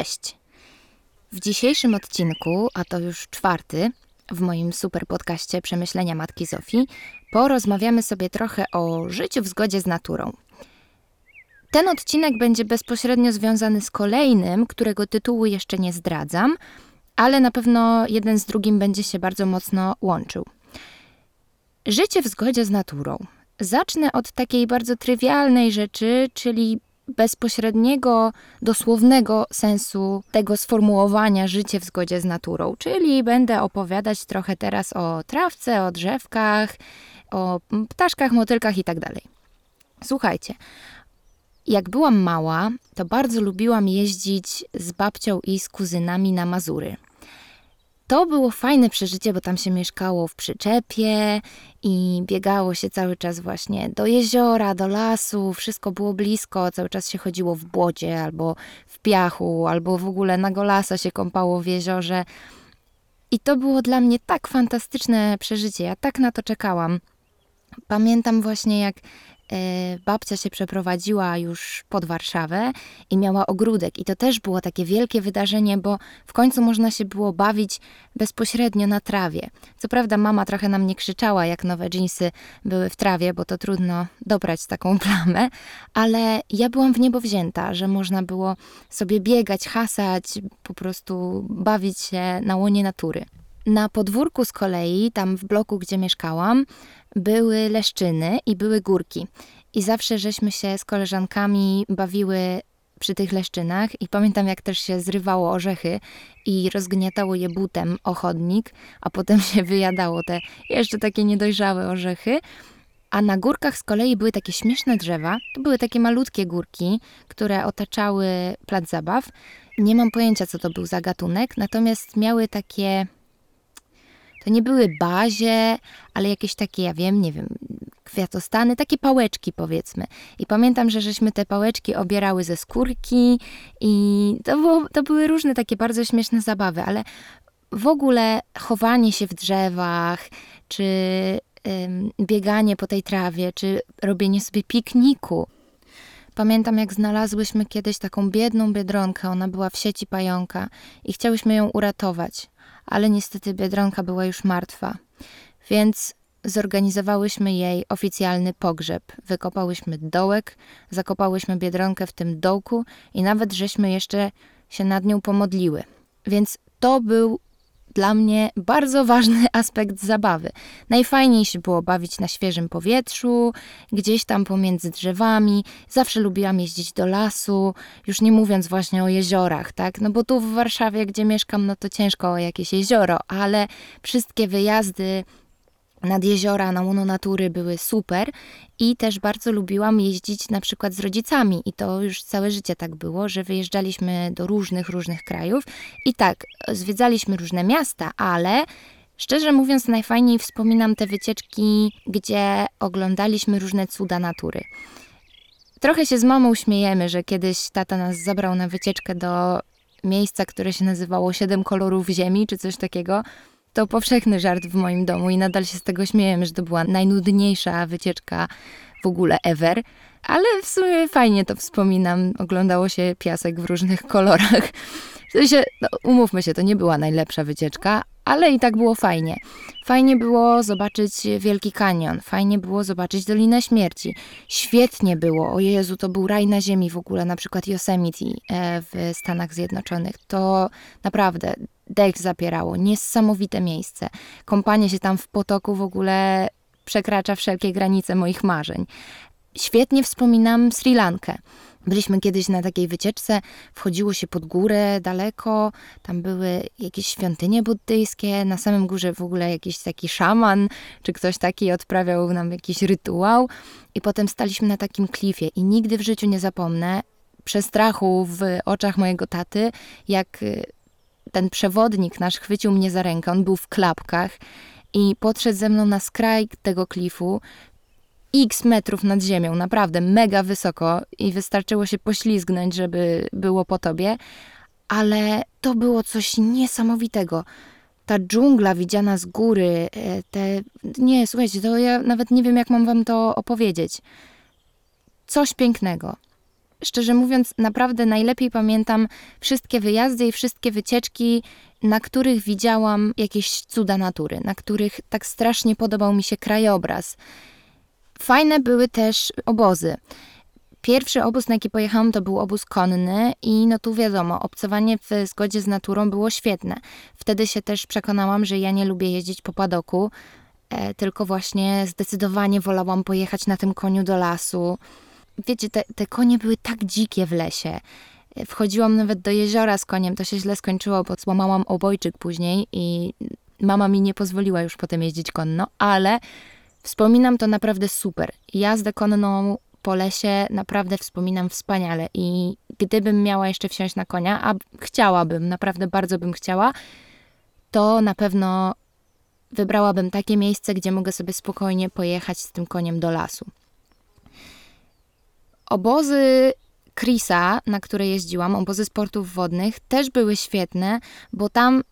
Cześć! W dzisiejszym odcinku, a to już czwarty, w moim super podcaście Przemyślenia Matki Zofii, porozmawiamy sobie trochę o życiu w zgodzie z naturą. Ten odcinek będzie bezpośrednio związany z kolejnym, którego tytułu jeszcze nie zdradzam, ale na pewno jeden z drugim będzie się bardzo mocno łączył. Życie w zgodzie z naturą. Zacznę od takiej bardzo trywialnej rzeczy, czyli bezpośredniego, dosłownego sensu tego sformułowania życie w zgodzie z naturą. Czyli będę opowiadać trochę teraz o trawce, o drzewkach, o ptaszkach, motylkach itd. Tak Słuchajcie, jak byłam mała, to bardzo lubiłam jeździć z babcią i z kuzynami na Mazury. To było fajne przeżycie, bo tam się mieszkało w przyczepie i biegało się cały czas właśnie do jeziora, do lasu, wszystko było blisko, cały czas się chodziło w błocie albo w piachu, albo w ogóle na golasa się kąpało w jeziorze. I to było dla mnie tak fantastyczne przeżycie, ja tak na to czekałam. Pamiętam właśnie, jak babcia się przeprowadziła już pod Warszawę i miała ogródek. I to też było takie wielkie wydarzenie, bo w końcu można się było bawić bezpośrednio na trawie. Co prawda, mama trochę na mnie krzyczała, jak nowe dżinsy były w trawie, bo to trudno dobrać taką plamę, ale ja byłam w niebo wzięta, że można było sobie biegać, hasać, po prostu bawić się na łonie natury. Na podwórku z kolei, tam w bloku, gdzie mieszkałam, były leszczyny i były górki. I zawsze żeśmy się z koleżankami bawiły przy tych leszczynach i pamiętam jak też się zrywało orzechy i rozgniatało je butem o chodnik, a potem się wyjadało te jeszcze takie niedojrzałe orzechy. A na górkach z kolei były takie śmieszne drzewa. To były takie malutkie górki, które otaczały plac zabaw. Nie mam pojęcia, co to był za gatunek, natomiast miały takie to nie były bazie, ale jakieś takie, ja wiem, nie wiem, kwiatostany, takie pałeczki powiedzmy. I pamiętam, że żeśmy te pałeczki obierały ze skórki i to, było, to były różne takie bardzo śmieszne zabawy, ale w ogóle chowanie się w drzewach, czy ym, bieganie po tej trawie, czy robienie sobie pikniku. Pamiętam, jak znalazłyśmy kiedyś taką biedną biedronkę, ona była w sieci pająka i chciałyśmy ją uratować ale niestety Biedronka była już martwa. Więc zorganizowałyśmy jej oficjalny pogrzeb. Wykopałyśmy dołek, zakopałyśmy Biedronkę w tym dołku i nawet żeśmy jeszcze się nad nią pomodliły. Więc to był dla mnie bardzo ważny aspekt zabawy. Najfajniej się było bawić na świeżym powietrzu, gdzieś tam pomiędzy drzewami. Zawsze lubiłam jeździć do lasu, już nie mówiąc właśnie o jeziorach, tak? No bo tu w Warszawie, gdzie mieszkam, no to ciężko o jakieś jezioro, ale wszystkie wyjazdy nad jeziora, na łono natury były super i też bardzo lubiłam jeździć na przykład z rodzicami i to już całe życie tak było, że wyjeżdżaliśmy do różnych, różnych krajów i tak, zwiedzaliśmy różne miasta, ale szczerze mówiąc najfajniej wspominam te wycieczki, gdzie oglądaliśmy różne cuda natury. Trochę się z mamą śmiejemy, że kiedyś tata nas zabrał na wycieczkę do miejsca, które się nazywało Siedem kolorów ziemi, czy coś takiego. To powszechny żart w moim domu i nadal się z tego śmiejemy, że to była najnudniejsza wycieczka w ogóle ever. Ale w sumie fajnie to wspominam. Oglądało się piasek w różnych kolorach. W sensie, no, umówmy się, to nie była najlepsza wycieczka, ale i tak było fajnie. Fajnie było zobaczyć Wielki Kanion, fajnie było zobaczyć Dolinę Śmierci. Świetnie było, o Jezu, to był raj na ziemi w ogóle, na przykład Yosemite e, w Stanach Zjednoczonych. To naprawdę dech zapierało, niesamowite miejsce. Kąpanie się tam w potoku w ogóle przekracza wszelkie granice moich marzeń. Świetnie wspominam Sri Lankę. Byliśmy kiedyś na takiej wycieczce, wchodziło się pod górę daleko, tam były jakieś świątynie buddyjskie, na samym górze w ogóle jakiś taki szaman, czy ktoś taki odprawiał nam jakiś rytuał i potem staliśmy na takim klifie i nigdy w życiu nie zapomnę przestrachu w oczach mojego taty, jak y, ten przewodnik nasz chwycił mnie za rękę, on był w klapkach i podszedł ze mną na skraj tego klifu, x metrów nad ziemią, naprawdę mega wysoko i wystarczyło się poślizgnąć, żeby było po tobie, ale to było coś niesamowitego. Ta dżungla widziana z góry, e, te... Nie, słuchajcie, to ja nawet nie wiem, jak mam wam to opowiedzieć. Coś pięknego. Szczerze mówiąc, naprawdę najlepiej pamiętam wszystkie wyjazdy i wszystkie wycieczki, na których widziałam jakieś cuda natury, na których tak strasznie podobał mi się krajobraz. Fajne były też obozy. Pierwszy obóz, na jaki pojechałam, to był obóz konny i no tu wiadomo, obcowanie w zgodzie z naturą było świetne. Wtedy się też przekonałam, że ja nie lubię jeździć po padoku, e, tylko właśnie zdecydowanie wolałam pojechać na tym koniu do lasu. Wiecie, te, te konie były tak dzikie w lesie. Wchodziłam nawet do jeziora z koniem, to się źle skończyło, bo złamałam obojczyk później i mama mi nie pozwoliła już potem jeździć konno, ale wspominam to naprawdę super. Jazdę konną po lesie naprawdę wspominam wspaniale i gdybym miała jeszcze wsiąść na konia, a chciałabym, naprawdę bardzo bym chciała, to na pewno wybrałabym takie miejsce, gdzie mogę sobie spokojnie pojechać z tym koniem do lasu. Obozy Chrisa, na które jeździłam, obozy sportów wodnych, też były świetne, bo tam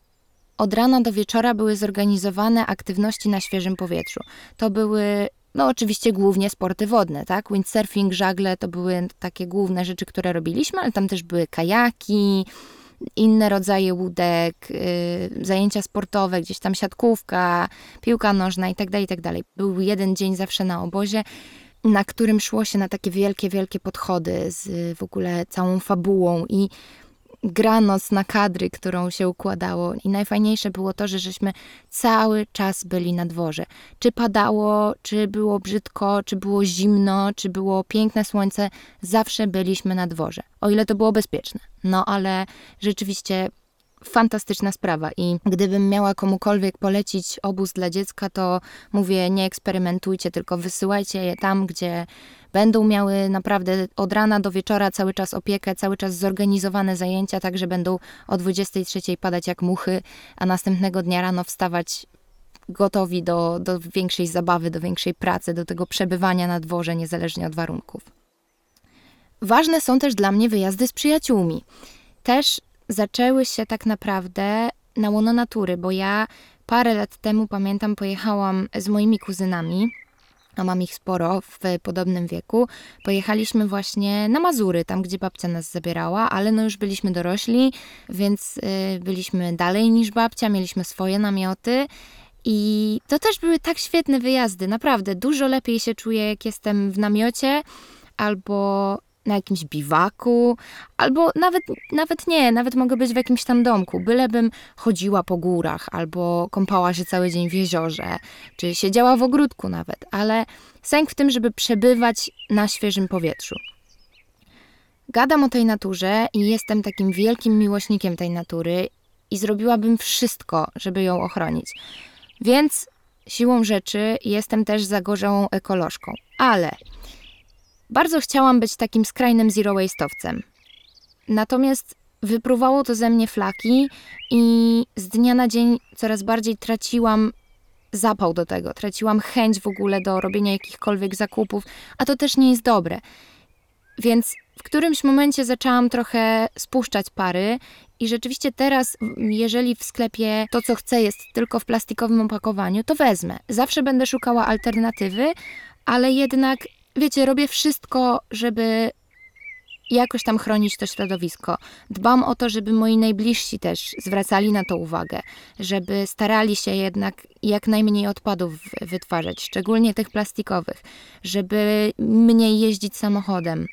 od rana do wieczora były zorganizowane aktywności na świeżym powietrzu. To były no oczywiście głównie sporty wodne, tak? Windsurfing, żagle to były takie główne rzeczy, które robiliśmy, ale tam też były kajaki, inne rodzaje łódek, yy, zajęcia sportowe, gdzieś tam siatkówka, piłka nożna itd., tak itd. Tak Był jeden dzień zawsze na obozie, na którym szło się na takie wielkie, wielkie podchody z w ogóle całą fabułą i granos na kadry, którą się układało. I najfajniejsze było to, że żeśmy cały czas byli na dworze. Czy padało, czy było brzydko, czy było zimno, czy było piękne słońce, zawsze byliśmy na dworze. O ile to było bezpieczne. No ale rzeczywiście fantastyczna sprawa i gdybym miała komukolwiek polecić obóz dla dziecka, to mówię, nie eksperymentujcie, tylko wysyłajcie je tam, gdzie będą miały naprawdę od rana do wieczora cały czas opiekę, cały czas zorganizowane zajęcia, tak że będą o 23 padać jak muchy, a następnego dnia rano wstawać gotowi do, do większej zabawy, do większej pracy, do tego przebywania na dworze, niezależnie od warunków. Ważne są też dla mnie wyjazdy z przyjaciółmi. Też zaczęły się tak naprawdę na łono natury, bo ja parę lat temu, pamiętam, pojechałam z moimi kuzynami, a mam ich sporo w podobnym wieku. Pojechaliśmy właśnie na Mazury, tam gdzie babcia nas zabierała, ale no już byliśmy dorośli, więc y, byliśmy dalej niż babcia, mieliśmy swoje namioty. I to też były tak świetne wyjazdy, naprawdę. Dużo lepiej się czuję, jak jestem w namiocie albo na jakimś biwaku, albo nawet, nawet nie, nawet mogę być w jakimś tam domku, bylebym chodziła po górach, albo kąpała się cały dzień w jeziorze, czy siedziała w ogródku nawet, ale sęk w tym, żeby przebywać na świeżym powietrzu. Gadam o tej naturze i jestem takim wielkim miłośnikiem tej natury i zrobiłabym wszystko, żeby ją ochronić. Więc siłą rzeczy jestem też zagorzałą ekolożką. Ale bardzo chciałam być takim skrajnym zero waste'owcem. Natomiast wypruwało to ze mnie flaki i z dnia na dzień coraz bardziej traciłam zapał do tego, traciłam chęć w ogóle do robienia jakichkolwiek zakupów, a to też nie jest dobre. Więc w którymś momencie zaczęłam trochę spuszczać pary i rzeczywiście teraz, jeżeli w sklepie to, co chcę, jest tylko w plastikowym opakowaniu, to wezmę. Zawsze będę szukała alternatywy, ale jednak wiecie, robię wszystko, żeby jakoś tam chronić to środowisko. Dbam o to, żeby moi najbliżsi też zwracali na to uwagę, żeby starali się jednak jak najmniej odpadów wytwarzać, szczególnie tych plastikowych, żeby mniej jeździć samochodem,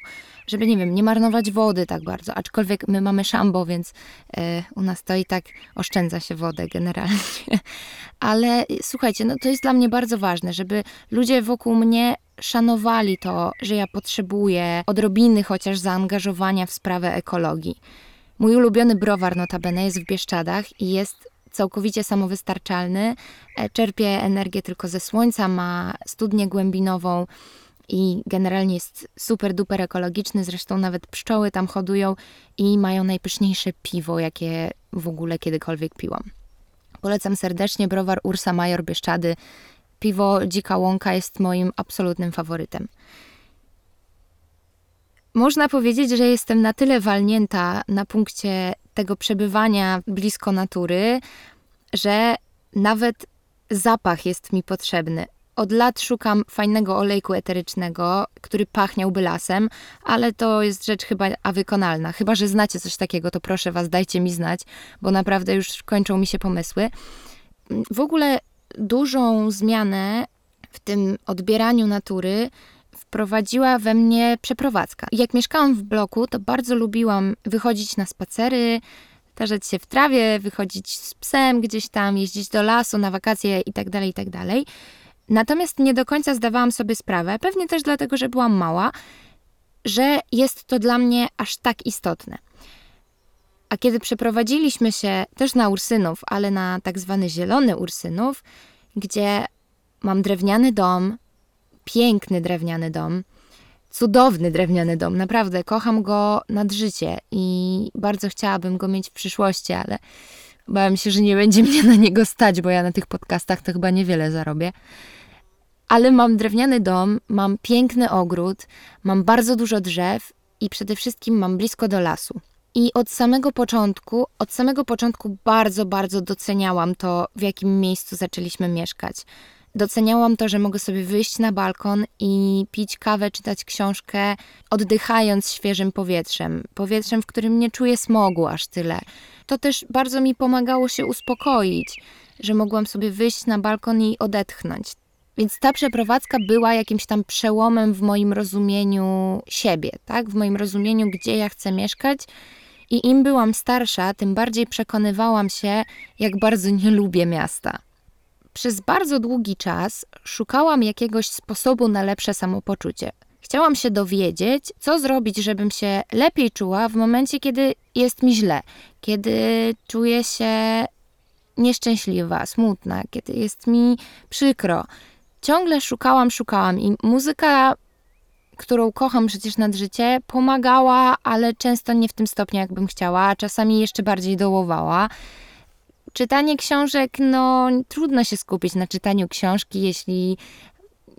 żeby, nie wiem, nie marnować wody tak bardzo, aczkolwiek my mamy szambo, więc e, u nas to i tak oszczędza się wodę generalnie. Ale słuchajcie, no to jest dla mnie bardzo ważne, żeby ludzie wokół mnie szanowali to, że ja potrzebuję odrobiny chociaż zaangażowania w sprawę ekologii. Mój ulubiony browar notabene jest w Bieszczadach i jest całkowicie samowystarczalny. E, czerpie energię tylko ze słońca, ma studnię głębinową i generalnie jest super duper ekologiczny. Zresztą nawet pszczoły tam hodują i mają najpyszniejsze piwo, jakie w ogóle kiedykolwiek piłam. Polecam serdecznie browar Ursa Major Bieszczady piwo Dzika Łąka jest moim absolutnym faworytem. Można powiedzieć, że jestem na tyle walnięta na punkcie tego przebywania blisko natury, że nawet zapach jest mi potrzebny. Od lat szukam fajnego olejku eterycznego, który pachniałby lasem, ale to jest rzecz chyba awykonalna. Chyba, że znacie coś takiego, to proszę was, dajcie mi znać, bo naprawdę już kończą mi się pomysły. W ogóle dużą zmianę w tym odbieraniu natury wprowadziła we mnie przeprowadzka. Jak mieszkałam w bloku, to bardzo lubiłam wychodzić na spacery, tarzać się w trawie, wychodzić z psem gdzieś tam, jeździć do lasu na wakacje itd., tak itd. Natomiast nie do końca zdawałam sobie sprawę, pewnie też dlatego, że byłam mała, że jest to dla mnie aż tak istotne. A kiedy przeprowadziliśmy się też na Ursynów, ale na tak zwany zielony Ursynów, gdzie mam drewniany dom, piękny drewniany dom, cudowny drewniany dom, naprawdę kocham go nad życie i bardzo chciałabym go mieć w przyszłości, ale bałem się, że nie będzie mnie na niego stać, bo ja na tych podcastach to chyba niewiele zarobię. Ale mam drewniany dom, mam piękny ogród, mam bardzo dużo drzew i przede wszystkim mam blisko do lasu. I od samego początku, od samego początku bardzo, bardzo doceniałam to, w jakim miejscu zaczęliśmy mieszkać. Doceniałam to, że mogę sobie wyjść na balkon i pić kawę, czytać książkę, oddychając świeżym powietrzem. Powietrzem, w którym nie czuję smogu aż tyle. To też bardzo mi pomagało się uspokoić, że mogłam sobie wyjść na balkon i odetchnąć. Więc ta przeprowadzka była jakimś tam przełomem w moim rozumieniu siebie, tak? W moim rozumieniu, gdzie ja chcę mieszkać. I im byłam starsza, tym bardziej przekonywałam się, jak bardzo nie lubię miasta. Przez bardzo długi czas szukałam jakiegoś sposobu na lepsze samopoczucie. Chciałam się dowiedzieć, co zrobić, żebym się lepiej czuła w momencie, kiedy jest mi źle, kiedy czuję się nieszczęśliwa, smutna, kiedy jest mi przykro. Ciągle szukałam, szukałam i muzyka, którą kocham przecież nad życie, pomagała, ale często nie w tym stopniu, jakbym chciała, czasami jeszcze bardziej dołowała czytanie książek, no trudno się skupić na czytaniu książki, jeśli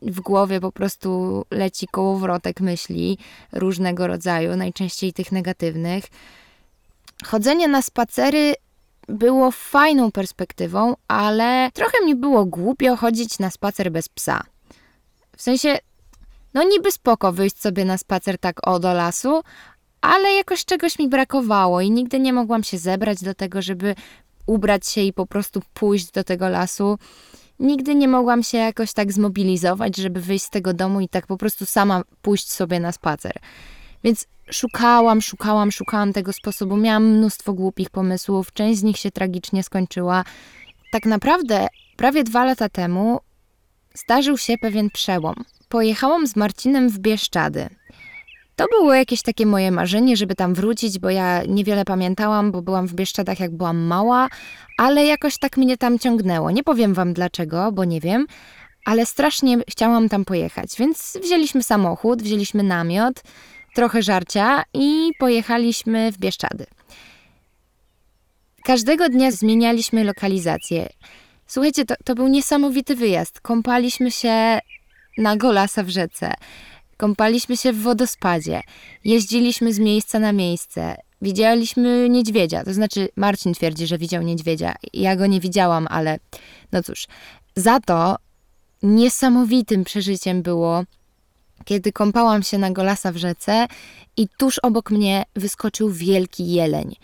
w głowie po prostu leci kołowrotek myśli różnego rodzaju, najczęściej tych negatywnych. Chodzenie na spacery było fajną perspektywą, ale trochę mi było głupio chodzić na spacer bez psa. W sensie, no niby spoko wyjść sobie na spacer tak o do lasu, ale jakoś czegoś mi brakowało i nigdy nie mogłam się zebrać do tego, żeby ubrać się i po prostu pójść do tego lasu. Nigdy nie mogłam się jakoś tak zmobilizować, żeby wyjść z tego domu i tak po prostu sama pójść sobie na spacer. Więc szukałam, szukałam, szukałam tego sposobu. Miałam mnóstwo głupich pomysłów, część z nich się tragicznie skończyła. Tak naprawdę prawie dwa lata temu zdarzył się pewien przełom. Pojechałam z Marcinem w Bieszczady. To było jakieś takie moje marzenie, żeby tam wrócić, bo ja niewiele pamiętałam, bo byłam w Bieszczadach jak byłam mała, ale jakoś tak mnie tam ciągnęło. Nie powiem wam dlaczego, bo nie wiem, ale strasznie chciałam tam pojechać, więc wzięliśmy samochód, wzięliśmy namiot, trochę żarcia i pojechaliśmy w Bieszczady. Każdego dnia zmienialiśmy lokalizację. Słuchajcie, to, to był niesamowity wyjazd. Kąpaliśmy się na golasa w rzece. Kąpaliśmy się w wodospadzie, jeździliśmy z miejsca na miejsce, widzieliśmy niedźwiedzia. To znaczy, Marcin twierdzi, że widział niedźwiedzia. Ja go nie widziałam, ale no cóż. Za to niesamowitym przeżyciem było, kiedy kąpałam się na golasa w rzece i tuż obok mnie wyskoczył wielki jeleń.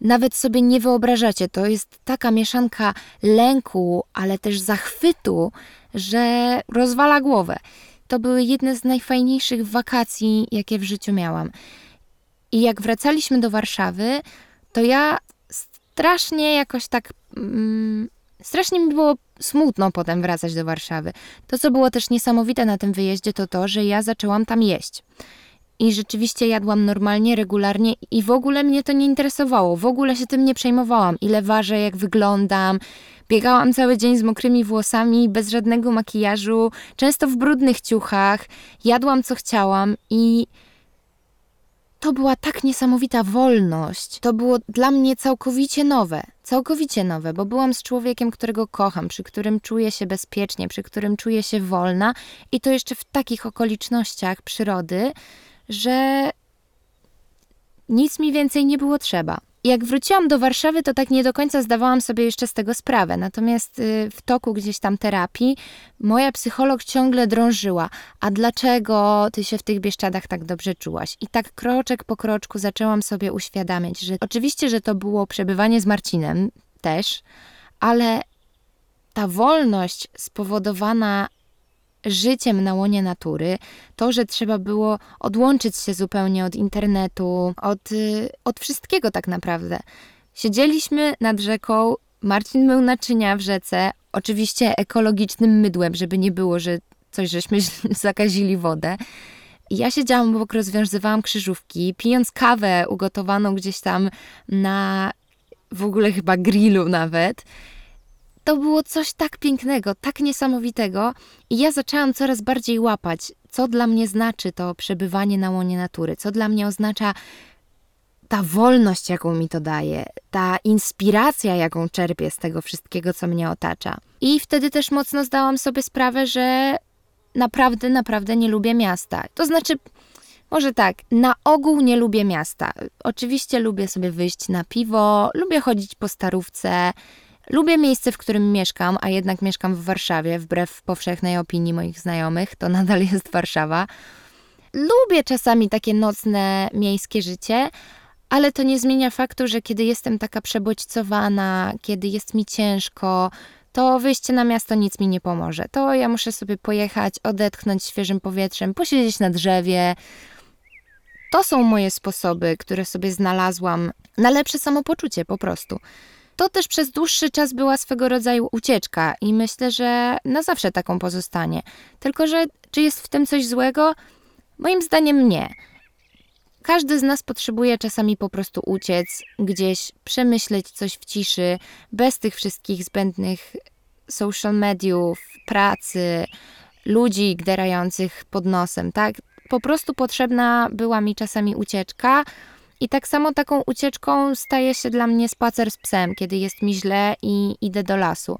Nawet sobie nie wyobrażacie, to jest taka mieszanka lęku, ale też zachwytu, że rozwala głowę to były jedne z najfajniejszych wakacji, jakie w życiu miałam. I jak wracaliśmy do Warszawy, to ja strasznie jakoś tak. Mm, strasznie mi było smutno potem wracać do Warszawy. To, co było też niesamowite na tym wyjeździe, to to, że ja zaczęłam tam jeść. I rzeczywiście jadłam normalnie, regularnie i w ogóle mnie to nie interesowało. W ogóle się tym nie przejmowałam. Ile ważę, jak wyglądam, Biegałam cały dzień z mokrymi włosami, bez żadnego makijażu, często w brudnych ciuchach, jadłam co chciałam i to była tak niesamowita wolność. To było dla mnie całkowicie nowe. Całkowicie nowe, bo byłam z człowiekiem, którego kocham, przy którym czuję się bezpiecznie, przy którym czuję się wolna i to jeszcze w takich okolicznościach przyrody, że nic mi więcej nie było trzeba. jak wróciłam do Warszawy, to tak nie do końca zdawałam sobie jeszcze z tego sprawę. Natomiast y, w toku gdzieś tam terapii moja psycholog ciągle drążyła. A dlaczego ty się w tych Bieszczadach tak dobrze czułaś? I tak kroczek po kroczku zaczęłam sobie uświadamiać, że oczywiście, że to było przebywanie z Marcinem też, ale ta wolność spowodowana życiem na łonie natury, to, że trzeba było odłączyć się zupełnie od internetu, od, y, od wszystkiego tak naprawdę. Siedzieliśmy nad rzeką, Marcin mył naczynia w rzece, oczywiście ekologicznym mydłem, żeby nie było, że coś żeśmy zakazili wodę. Ja siedziałam obok, rozwiązywałam krzyżówki, pijąc kawę ugotowaną gdzieś tam na w ogóle chyba grillu nawet to było coś tak pięknego, tak niesamowitego, i ja zaczęłam coraz bardziej łapać, co dla mnie znaczy to przebywanie na łonie natury, co dla mnie oznacza ta wolność, jaką mi to daje, ta inspiracja, jaką czerpię z tego wszystkiego, co mnie otacza. I wtedy też mocno zdałam sobie sprawę, że naprawdę, naprawdę nie lubię miasta. To znaczy, może tak, na ogół nie lubię miasta. Oczywiście lubię sobie wyjść na piwo, lubię chodzić po starówce, Lubię miejsce, w którym mieszkam, a jednak mieszkam w Warszawie, wbrew powszechnej opinii moich znajomych, to nadal jest Warszawa. Lubię czasami takie nocne, miejskie życie, ale to nie zmienia faktu, że kiedy jestem taka przebodźcowana, kiedy jest mi ciężko, to wyjście na miasto nic mi nie pomoże. To ja muszę sobie pojechać, odetchnąć świeżym powietrzem, posiedzieć na drzewie. To są moje sposoby, które sobie znalazłam na lepsze samopoczucie po prostu to też przez dłuższy czas była swego rodzaju ucieczka i myślę, że na zawsze taką pozostanie. Tylko, że czy jest w tym coś złego? Moim zdaniem nie. Każdy z nas potrzebuje czasami po prostu uciec, gdzieś przemyśleć coś w ciszy, bez tych wszystkich zbędnych social mediów, pracy, ludzi gderających pod nosem, tak? Po prostu potrzebna była mi czasami ucieczka, i tak samo taką ucieczką staje się dla mnie spacer z psem, kiedy jest mi źle i idę do lasu.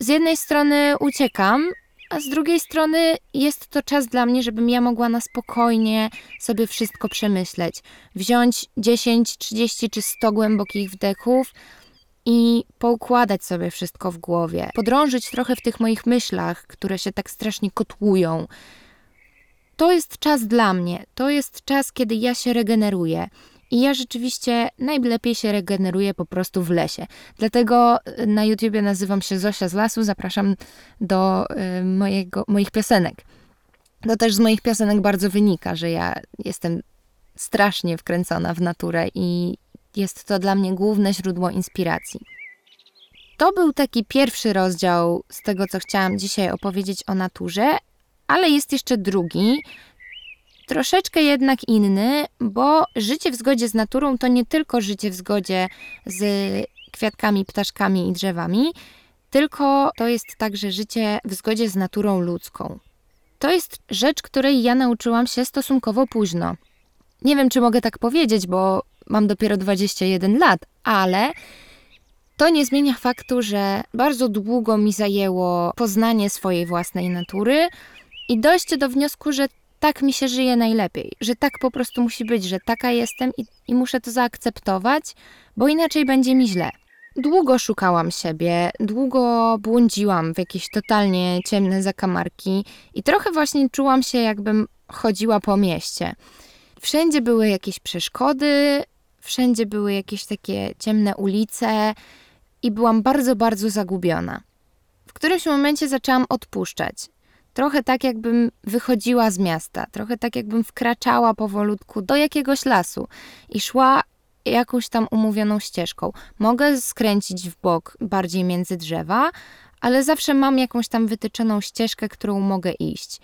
Z jednej strony uciekam, a z drugiej strony jest to czas dla mnie, żebym ja mogła na spokojnie sobie wszystko przemyśleć. Wziąć 10, 30 czy 100 głębokich wdechów i poukładać sobie wszystko w głowie. Podrążyć trochę w tych moich myślach, które się tak strasznie kotłują to jest czas dla mnie. To jest czas, kiedy ja się regeneruję. I ja rzeczywiście najlepiej się regeneruję po prostu w lesie. Dlatego y, na YouTubie nazywam się Zosia z Lasu. Zapraszam do y, mojego, moich piosenek. To też z moich piosenek bardzo wynika, że ja jestem strasznie wkręcona w naturę i jest to dla mnie główne źródło inspiracji. To był taki pierwszy rozdział z tego, co chciałam dzisiaj opowiedzieć o naturze, ale jest jeszcze drugi, troszeczkę jednak inny, bo życie w zgodzie z naturą to nie tylko życie w zgodzie z kwiatkami, ptaszkami i drzewami, tylko to jest także życie w zgodzie z naturą ludzką. To jest rzecz, której ja nauczyłam się stosunkowo późno. Nie wiem, czy mogę tak powiedzieć, bo mam dopiero 21 lat, ale to nie zmienia faktu, że bardzo długo mi zajęło poznanie swojej własnej natury, i dojście do wniosku, że tak mi się żyje najlepiej, że tak po prostu musi być, że taka jestem i, i muszę to zaakceptować, bo inaczej będzie mi źle. Długo szukałam siebie, długo błądziłam w jakieś totalnie ciemne zakamarki i trochę właśnie czułam się, jakbym chodziła po mieście. Wszędzie były jakieś przeszkody, wszędzie były jakieś takie ciemne ulice i byłam bardzo, bardzo zagubiona. W którymś momencie zaczęłam odpuszczać trochę tak, jakbym wychodziła z miasta, trochę tak, jakbym wkraczała powolutku do jakiegoś lasu i szła jakąś tam umówioną ścieżką. Mogę skręcić w bok bardziej między drzewa, ale zawsze mam jakąś tam wytyczoną ścieżkę, którą mogę iść.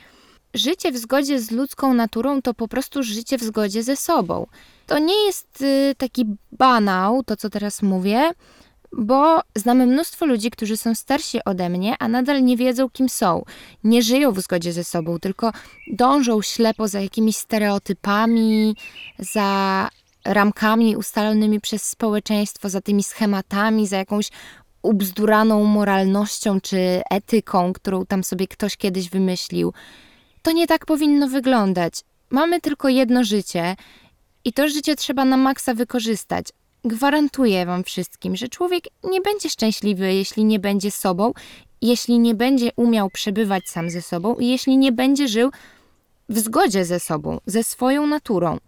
Życie w zgodzie z ludzką naturą to po prostu życie w zgodzie ze sobą. To nie jest y, taki banał, to co teraz mówię, bo znamy mnóstwo ludzi, którzy są starsi ode mnie, a nadal nie wiedzą, kim są. Nie żyją w zgodzie ze sobą, tylko dążą ślepo za jakimiś stereotypami, za ramkami ustalonymi przez społeczeństwo, za tymi schematami, za jakąś ubzduraną moralnością czy etyką, którą tam sobie ktoś kiedyś wymyślił. To nie tak powinno wyglądać. Mamy tylko jedno życie i to życie trzeba na maksa wykorzystać, gwarantuję Wam wszystkim, że człowiek nie będzie szczęśliwy, jeśli nie będzie sobą, jeśli nie będzie umiał przebywać sam ze sobą i jeśli nie będzie żył w zgodzie ze sobą, ze swoją naturą.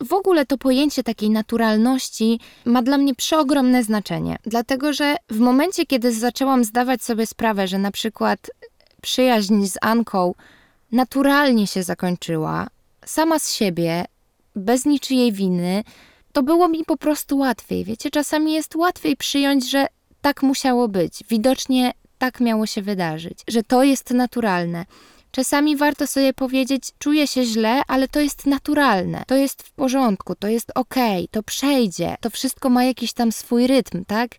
W ogóle to pojęcie takiej naturalności ma dla mnie przeogromne znaczenie, dlatego że w momencie, kiedy zaczęłam zdawać sobie sprawę, że na przykład przyjaźń z Anką naturalnie się zakończyła, sama z siebie, bez niczyjej winy, to było mi po prostu łatwiej. Wiecie, czasami jest łatwiej przyjąć, że tak musiało być. Widocznie tak miało się wydarzyć, że to jest naturalne. Czasami warto sobie powiedzieć, czuję się źle, ale to jest naturalne, to jest w porządku, to jest ok, to przejdzie, to wszystko ma jakiś tam swój rytm, tak?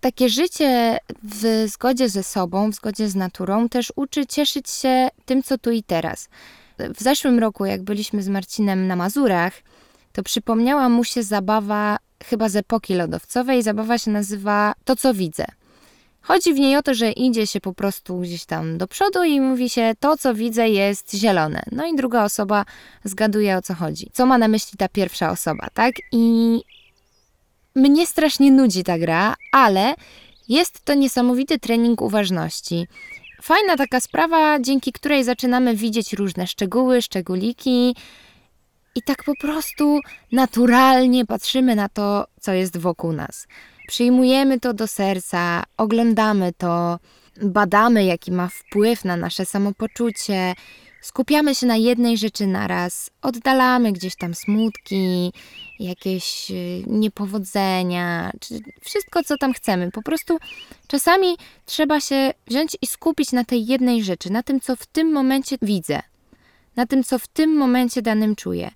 Takie życie w zgodzie ze sobą, w zgodzie z naturą, też uczy cieszyć się tym, co tu i teraz. W zeszłym roku, jak byliśmy z Marcinem na Mazurach, to przypomniała mu się zabawa chyba z epoki lodowcowej. Zabawa się nazywa To, co widzę. Chodzi w niej o to, że idzie się po prostu gdzieś tam do przodu i mówi się, to co widzę jest zielone. No i druga osoba zgaduje o co chodzi. Co ma na myśli ta pierwsza osoba, tak? I mnie strasznie nudzi ta gra, ale jest to niesamowity trening uważności. Fajna taka sprawa, dzięki której zaczynamy widzieć różne szczegóły, szczególiki i tak po prostu naturalnie patrzymy na to, co jest wokół nas. Przyjmujemy to do serca, oglądamy to, badamy, jaki ma wpływ na nasze samopoczucie, skupiamy się na jednej rzeczy naraz, oddalamy gdzieś tam smutki, jakieś y, niepowodzenia, czy wszystko, co tam chcemy. Po prostu czasami trzeba się wziąć i skupić na tej jednej rzeczy, na tym, co w tym momencie widzę, na tym, co w tym momencie danym czuję.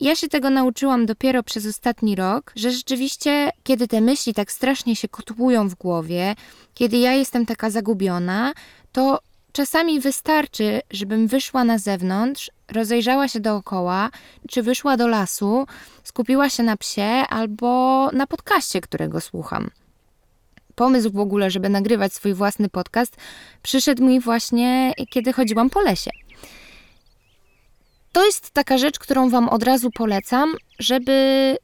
Ja się tego nauczyłam dopiero przez ostatni rok, że rzeczywiście, kiedy te myśli tak strasznie się kotłują w głowie, kiedy ja jestem taka zagubiona, to czasami wystarczy, żebym wyszła na zewnątrz, rozejrzała się dookoła, czy wyszła do lasu, skupiła się na psie albo na podcaście, którego słucham. Pomysł w ogóle, żeby nagrywać swój własny podcast, przyszedł mi właśnie, kiedy chodziłam po lesie. To jest taka rzecz, którą Wam od razu polecam, żeby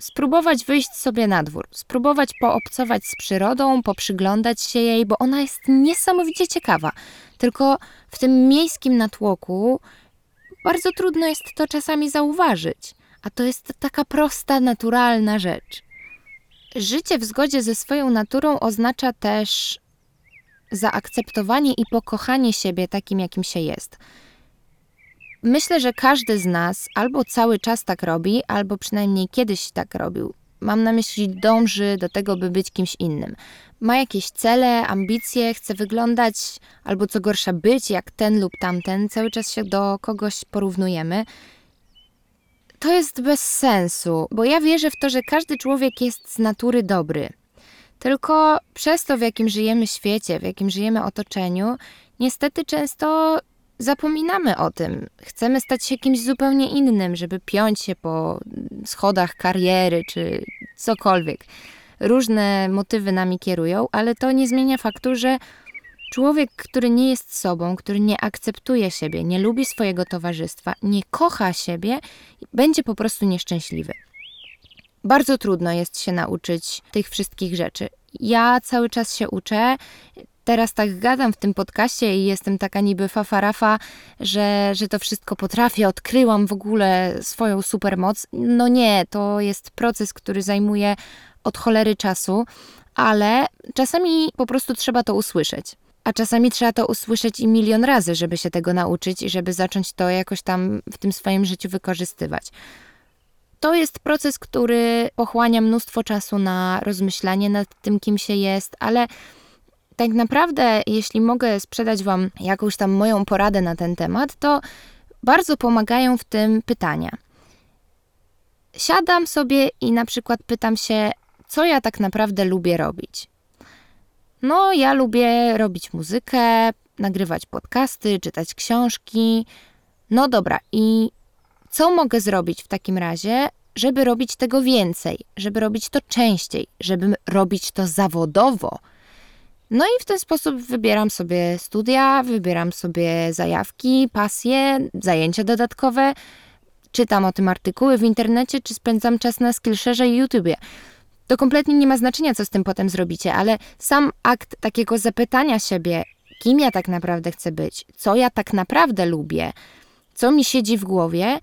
spróbować wyjść sobie na dwór, spróbować poobcować z przyrodą, poprzyglądać się jej, bo ona jest niesamowicie ciekawa. Tylko w tym miejskim natłoku bardzo trudno jest to czasami zauważyć, a to jest taka prosta, naturalna rzecz. Życie w zgodzie ze swoją naturą oznacza też zaakceptowanie i pokochanie siebie takim, jakim się jest. Myślę, że każdy z nas albo cały czas tak robi, albo przynajmniej kiedyś tak robił. Mam na myśli, dąży do tego, by być kimś innym. Ma jakieś cele, ambicje, chce wyglądać, albo co gorsza, być jak ten lub tamten, cały czas się do kogoś porównujemy. To jest bez sensu, bo ja wierzę w to, że każdy człowiek jest z natury dobry. Tylko przez to, w jakim żyjemy świecie, w jakim żyjemy otoczeniu, niestety często zapominamy o tym. Chcemy stać się kimś zupełnie innym, żeby piąć się po schodach kariery czy cokolwiek. Różne motywy nami kierują, ale to nie zmienia faktu, że człowiek, który nie jest sobą, który nie akceptuje siebie, nie lubi swojego towarzystwa, nie kocha siebie, będzie po prostu nieszczęśliwy. Bardzo trudno jest się nauczyć tych wszystkich rzeczy. Ja cały czas się uczę teraz tak gadam w tym podcaście i jestem taka niby fafarafa, że, że to wszystko potrafię, odkryłam w ogóle swoją supermoc. No nie, to jest proces, który zajmuje od cholery czasu, ale czasami po prostu trzeba to usłyszeć. A czasami trzeba to usłyszeć i milion razy, żeby się tego nauczyć i żeby zacząć to jakoś tam w tym swoim życiu wykorzystywać. To jest proces, który pochłania mnóstwo czasu na rozmyślanie nad tym, kim się jest, ale tak naprawdę, jeśli mogę sprzedać Wam jakąś tam moją poradę na ten temat, to bardzo pomagają w tym pytania. Siadam sobie i na przykład pytam się, co ja tak naprawdę lubię robić. No, ja lubię robić muzykę, nagrywać podcasty, czytać książki. No dobra, i co mogę zrobić w takim razie, żeby robić tego więcej, żeby robić to częściej, żeby robić to zawodowo? No i w ten sposób wybieram sobie studia, wybieram sobie zajawki, pasje, zajęcia dodatkowe, czytam o tym artykuły w internecie, czy spędzam czas na Skillshare i YouTubie. To kompletnie nie ma znaczenia, co z tym potem zrobicie, ale sam akt takiego zapytania siebie, kim ja tak naprawdę chcę być, co ja tak naprawdę lubię, co mi siedzi w głowie,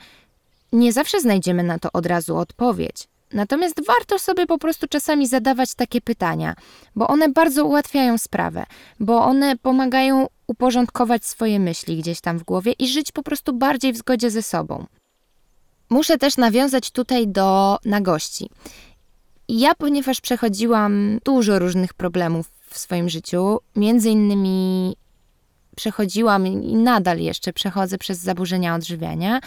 nie zawsze znajdziemy na to od razu odpowiedź. Natomiast warto sobie po prostu czasami zadawać takie pytania, bo one bardzo ułatwiają sprawę, bo one pomagają uporządkować swoje myśli gdzieś tam w głowie i żyć po prostu bardziej w zgodzie ze sobą. Muszę też nawiązać tutaj do nagości. Ja, ponieważ przechodziłam dużo różnych problemów w swoim życiu, między innymi przechodziłam i nadal jeszcze przechodzę przez zaburzenia odżywiania,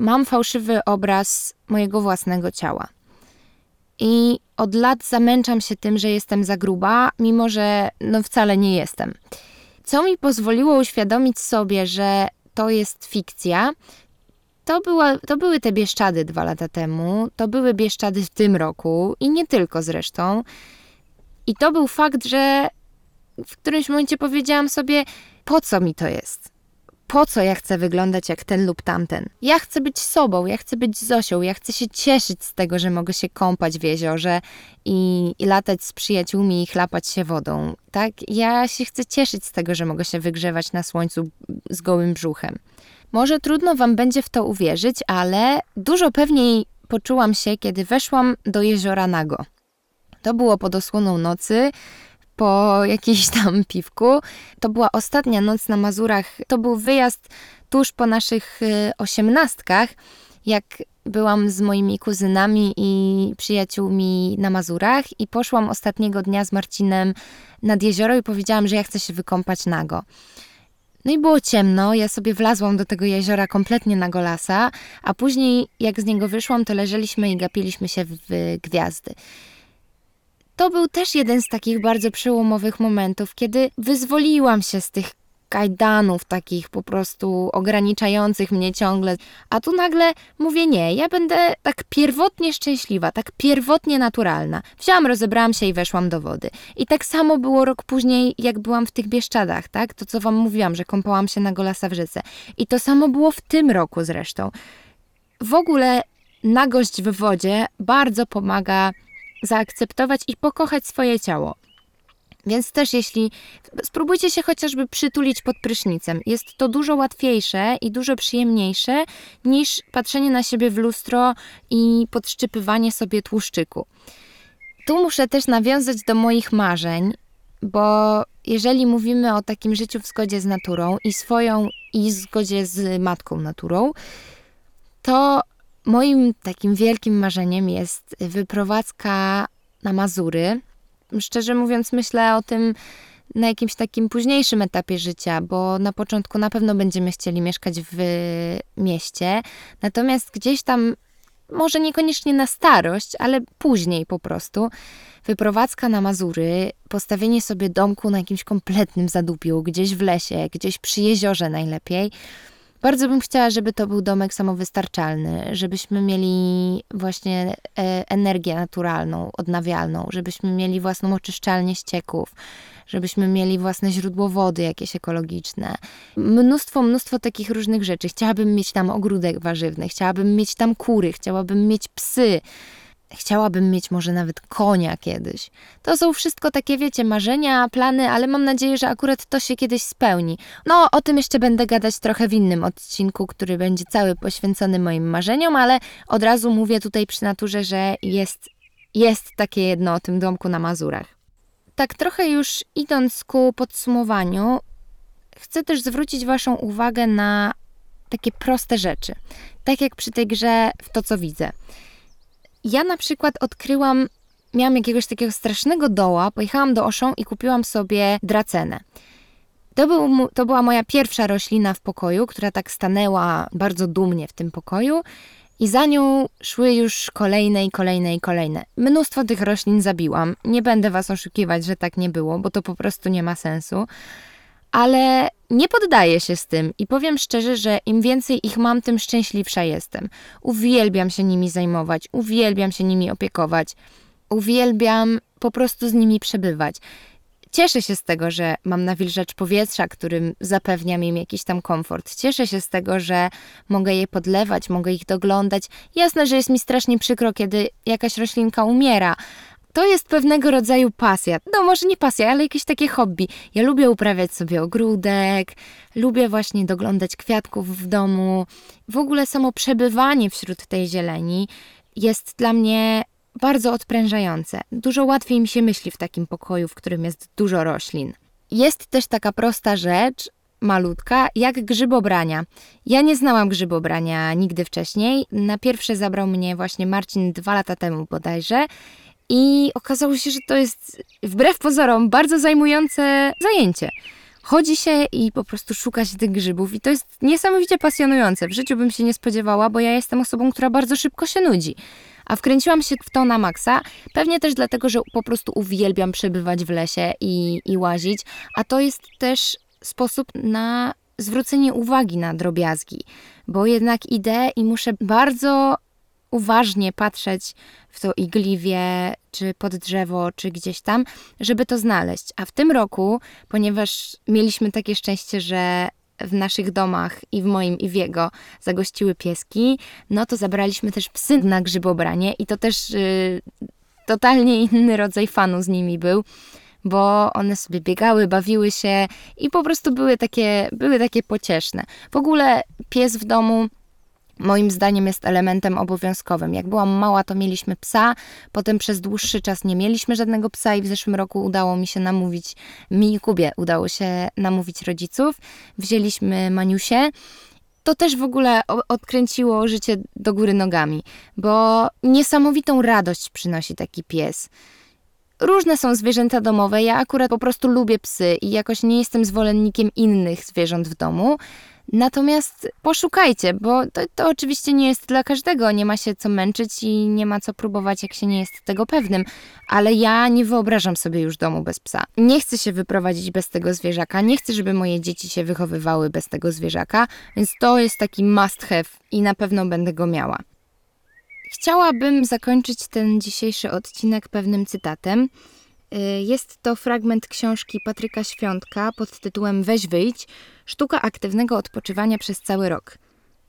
mam fałszywy obraz mojego własnego ciała. I od lat zamęczam się tym, że jestem za gruba, mimo że no wcale nie jestem. Co mi pozwoliło uświadomić sobie, że to jest fikcja, to, była, to były te Bieszczady dwa lata temu, to były Bieszczady w tym roku i nie tylko zresztą. I to był fakt, że w którymś momencie powiedziałam sobie, po co mi to jest? Po co ja chcę wyglądać jak ten lub tamten? Ja chcę być sobą, ja chcę być Zosią, ja chcę się cieszyć z tego, że mogę się kąpać w jeziorze i, i latać z przyjaciółmi i chlapać się wodą. Tak? Ja się chcę cieszyć z tego, że mogę się wygrzewać na słońcu z gołym brzuchem. Może trudno Wam będzie w to uwierzyć, ale dużo pewniej poczułam się, kiedy weszłam do jeziora Nago. To było pod osłoną nocy, po jakimś tam piwku. To była ostatnia noc na Mazurach. To był wyjazd tuż po naszych y, osiemnastkach, jak byłam z moimi kuzynami i przyjaciółmi na Mazurach i poszłam ostatniego dnia z Marcinem nad jezioro i powiedziałam, że ja chcę się wykąpać nago. No i było ciemno, ja sobie wlazłam do tego jeziora kompletnie na golasa, a później jak z niego wyszłam, to leżeliśmy i gapiliśmy się w gwiazdy. To był też jeden z takich bardzo przełomowych momentów, kiedy wyzwoliłam się z tych kajdanów takich po prostu ograniczających mnie ciągle. A tu nagle mówię nie, ja będę tak pierwotnie szczęśliwa, tak pierwotnie naturalna. Wzięłam, rozebrałam się i weszłam do wody. I tak samo było rok później, jak byłam w tych Bieszczadach, tak? To co wam mówiłam, że kąpałam się na Golasa w rzece. I to samo było w tym roku zresztą. W ogóle nagość w wodzie bardzo pomaga zaakceptować i pokochać swoje ciało. Więc też jeśli spróbujcie się chociażby przytulić pod prysznicem, jest to dużo łatwiejsze i dużo przyjemniejsze niż patrzenie na siebie w lustro i podszczypywanie sobie tłuszczyku. Tu muszę też nawiązać do moich marzeń, bo jeżeli mówimy o takim życiu w zgodzie z naturą i swoją i w zgodzie z matką naturą, to moim takim wielkim marzeniem jest wyprowadzka na Mazury szczerze mówiąc, myślę o tym na jakimś takim późniejszym etapie życia, bo na początku na pewno będziemy chcieli mieszkać w mieście, natomiast gdzieś tam, może niekoniecznie na starość, ale później po prostu, wyprowadzka na Mazury, postawienie sobie domku na jakimś kompletnym zadupiu, gdzieś w lesie, gdzieś przy jeziorze najlepiej. Bardzo bym chciała, żeby to był domek samowystarczalny, żebyśmy mieli właśnie e, energię naturalną, odnawialną, żebyśmy mieli własną oczyszczalnię ścieków, żebyśmy mieli własne źródło wody jakieś ekologiczne. Mnóstwo, mnóstwo takich różnych rzeczy. Chciałabym mieć tam ogródek warzywny, chciałabym mieć tam kury, chciałabym mieć psy. Chciałabym mieć może nawet konia kiedyś. To są wszystko takie, wiecie, marzenia, plany, ale mam nadzieję, że akurat to się kiedyś spełni. No, o tym jeszcze będę gadać trochę w innym odcinku, który będzie cały poświęcony moim marzeniom, ale od razu mówię tutaj przy naturze, że jest, jest takie jedno o tym domku na Mazurach. Tak trochę już idąc ku podsumowaniu, chcę też zwrócić Waszą uwagę na takie proste rzeczy. Tak jak przy tej grze w to, co widzę. Ja na przykład odkryłam, miałam jakiegoś takiego strasznego doła, pojechałam do Oszą i kupiłam sobie dracenę. To, był, to była moja pierwsza roślina w pokoju, która tak stanęła bardzo dumnie w tym pokoju. I za nią szły już kolejne i kolejne i kolejne. Mnóstwo tych roślin zabiłam. Nie będę was oszukiwać, że tak nie było, bo to po prostu nie ma sensu ale nie poddaję się z tym i powiem szczerze, że im więcej ich mam, tym szczęśliwsza jestem. Uwielbiam się nimi zajmować, uwielbiam się nimi opiekować, uwielbiam po prostu z nimi przebywać. Cieszę się z tego, że mam nawilżacz powietrza, którym zapewniam im jakiś tam komfort. Cieszę się z tego, że mogę je podlewać, mogę ich doglądać. Jasne, że jest mi strasznie przykro, kiedy jakaś roślinka umiera, to jest pewnego rodzaju pasja. No może nie pasja, ale jakieś takie hobby. Ja lubię uprawiać sobie ogródek, lubię właśnie doglądać kwiatków w domu. W ogóle samo przebywanie wśród tej zieleni jest dla mnie bardzo odprężające. Dużo łatwiej mi się myśli w takim pokoju, w którym jest dużo roślin. Jest też taka prosta rzecz, malutka, jak grzybobrania. Ja nie znałam grzybobrania nigdy wcześniej. Na pierwsze zabrał mnie właśnie Marcin dwa lata temu bodajże i okazało się, że to jest wbrew pozorom bardzo zajmujące zajęcie. Chodzi się i po prostu szuka się tych grzybów, i to jest niesamowicie pasjonujące. W życiu bym się nie spodziewała, bo ja jestem osobą, która bardzo szybko się nudzi. A wkręciłam się w to na maksa, pewnie też dlatego, że po prostu uwielbiam przebywać w lesie i, i łazić, a to jest też sposób na zwrócenie uwagi na drobiazgi, bo jednak idę i muszę bardzo uważnie patrzeć w to igliwie, czy pod drzewo, czy gdzieś tam, żeby to znaleźć. A w tym roku, ponieważ mieliśmy takie szczęście, że w naszych domach i w moim i w jego zagościły pieski, no to zabraliśmy też psy na grzybobranie i to też yy, totalnie inny rodzaj fanu z nimi był bo one sobie biegały, bawiły się i po prostu były takie, były takie pocieszne. W ogóle pies w domu moim zdaniem jest elementem obowiązkowym. Jak byłam mała, to mieliśmy psa, potem przez dłuższy czas nie mieliśmy żadnego psa i w zeszłym roku udało mi się namówić, mi i Kubie udało się namówić rodziców. Wzięliśmy Maniusię. To też w ogóle odkręciło życie do góry nogami, bo niesamowitą radość przynosi taki pies. Różne są zwierzęta domowe. Ja akurat po prostu lubię psy i jakoś nie jestem zwolennikiem innych zwierząt w domu. Natomiast poszukajcie, bo to, to, oczywiście nie jest dla każdego, nie ma się co męczyć i nie ma co próbować, jak się nie jest tego pewnym. Ale ja nie wyobrażam sobie już domu bez psa. Nie chcę się wyprowadzić bez tego zwierzaka, nie chcę, żeby moje dzieci się wychowywały bez tego zwierzaka, więc to jest taki must have i na pewno będę go miała. Chciałabym zakończyć ten dzisiejszy odcinek pewnym cytatem. Y, jest to fragment książki Patryka Świątka pod tytułem Weź wyjdź Sztuka aktywnego odpoczywania przez cały rok.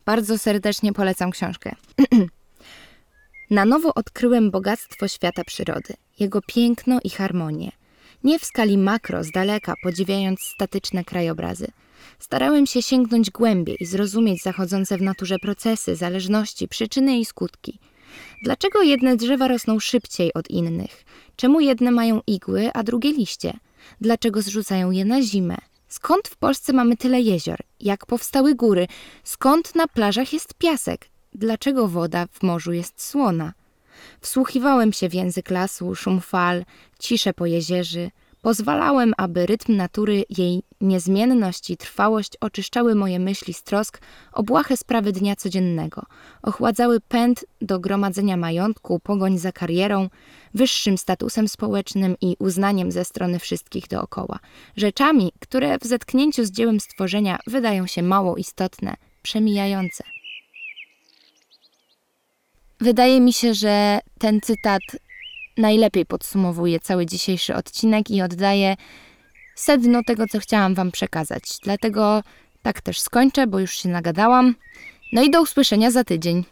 Bardzo serdecznie polecam książkę. Na nowo odkryłem bogactwo świata przyrody, jego piękno i harmonię. Nie w skali makro, z daleka, podziwiając statyczne krajobrazy. Starałem się sięgnąć głębiej i zrozumieć zachodzące w naturze procesy, zależności, przyczyny i skutki – Dlaczego jedne drzewa rosną szybciej od innych? Czemu jedne mają igły, a drugie liście? Dlaczego zrzucają je na zimę? Skąd w Polsce mamy tyle jezior? Jak powstały góry? Skąd na plażach jest piasek? Dlaczego woda w morzu jest słona? Wsłuchiwałem się w język lasu, szum fal, ciszę po jezierzy, Pozwalałem, aby rytm natury, jej niezmienność i trwałość oczyszczały moje myśli z trosk o błahe sprawy dnia codziennego, ochładzały pęd do gromadzenia majątku, pogoń za karierą, wyższym statusem społecznym i uznaniem ze strony wszystkich dookoła, rzeczami, które w zetknięciu z dziełem stworzenia wydają się mało istotne, przemijające. Wydaje mi się, że ten cytat najlepiej podsumowuje cały dzisiejszy odcinek i oddaje sedno tego, co chciałam Wam przekazać. Dlatego tak też skończę, bo już się nagadałam. No i do usłyszenia za tydzień.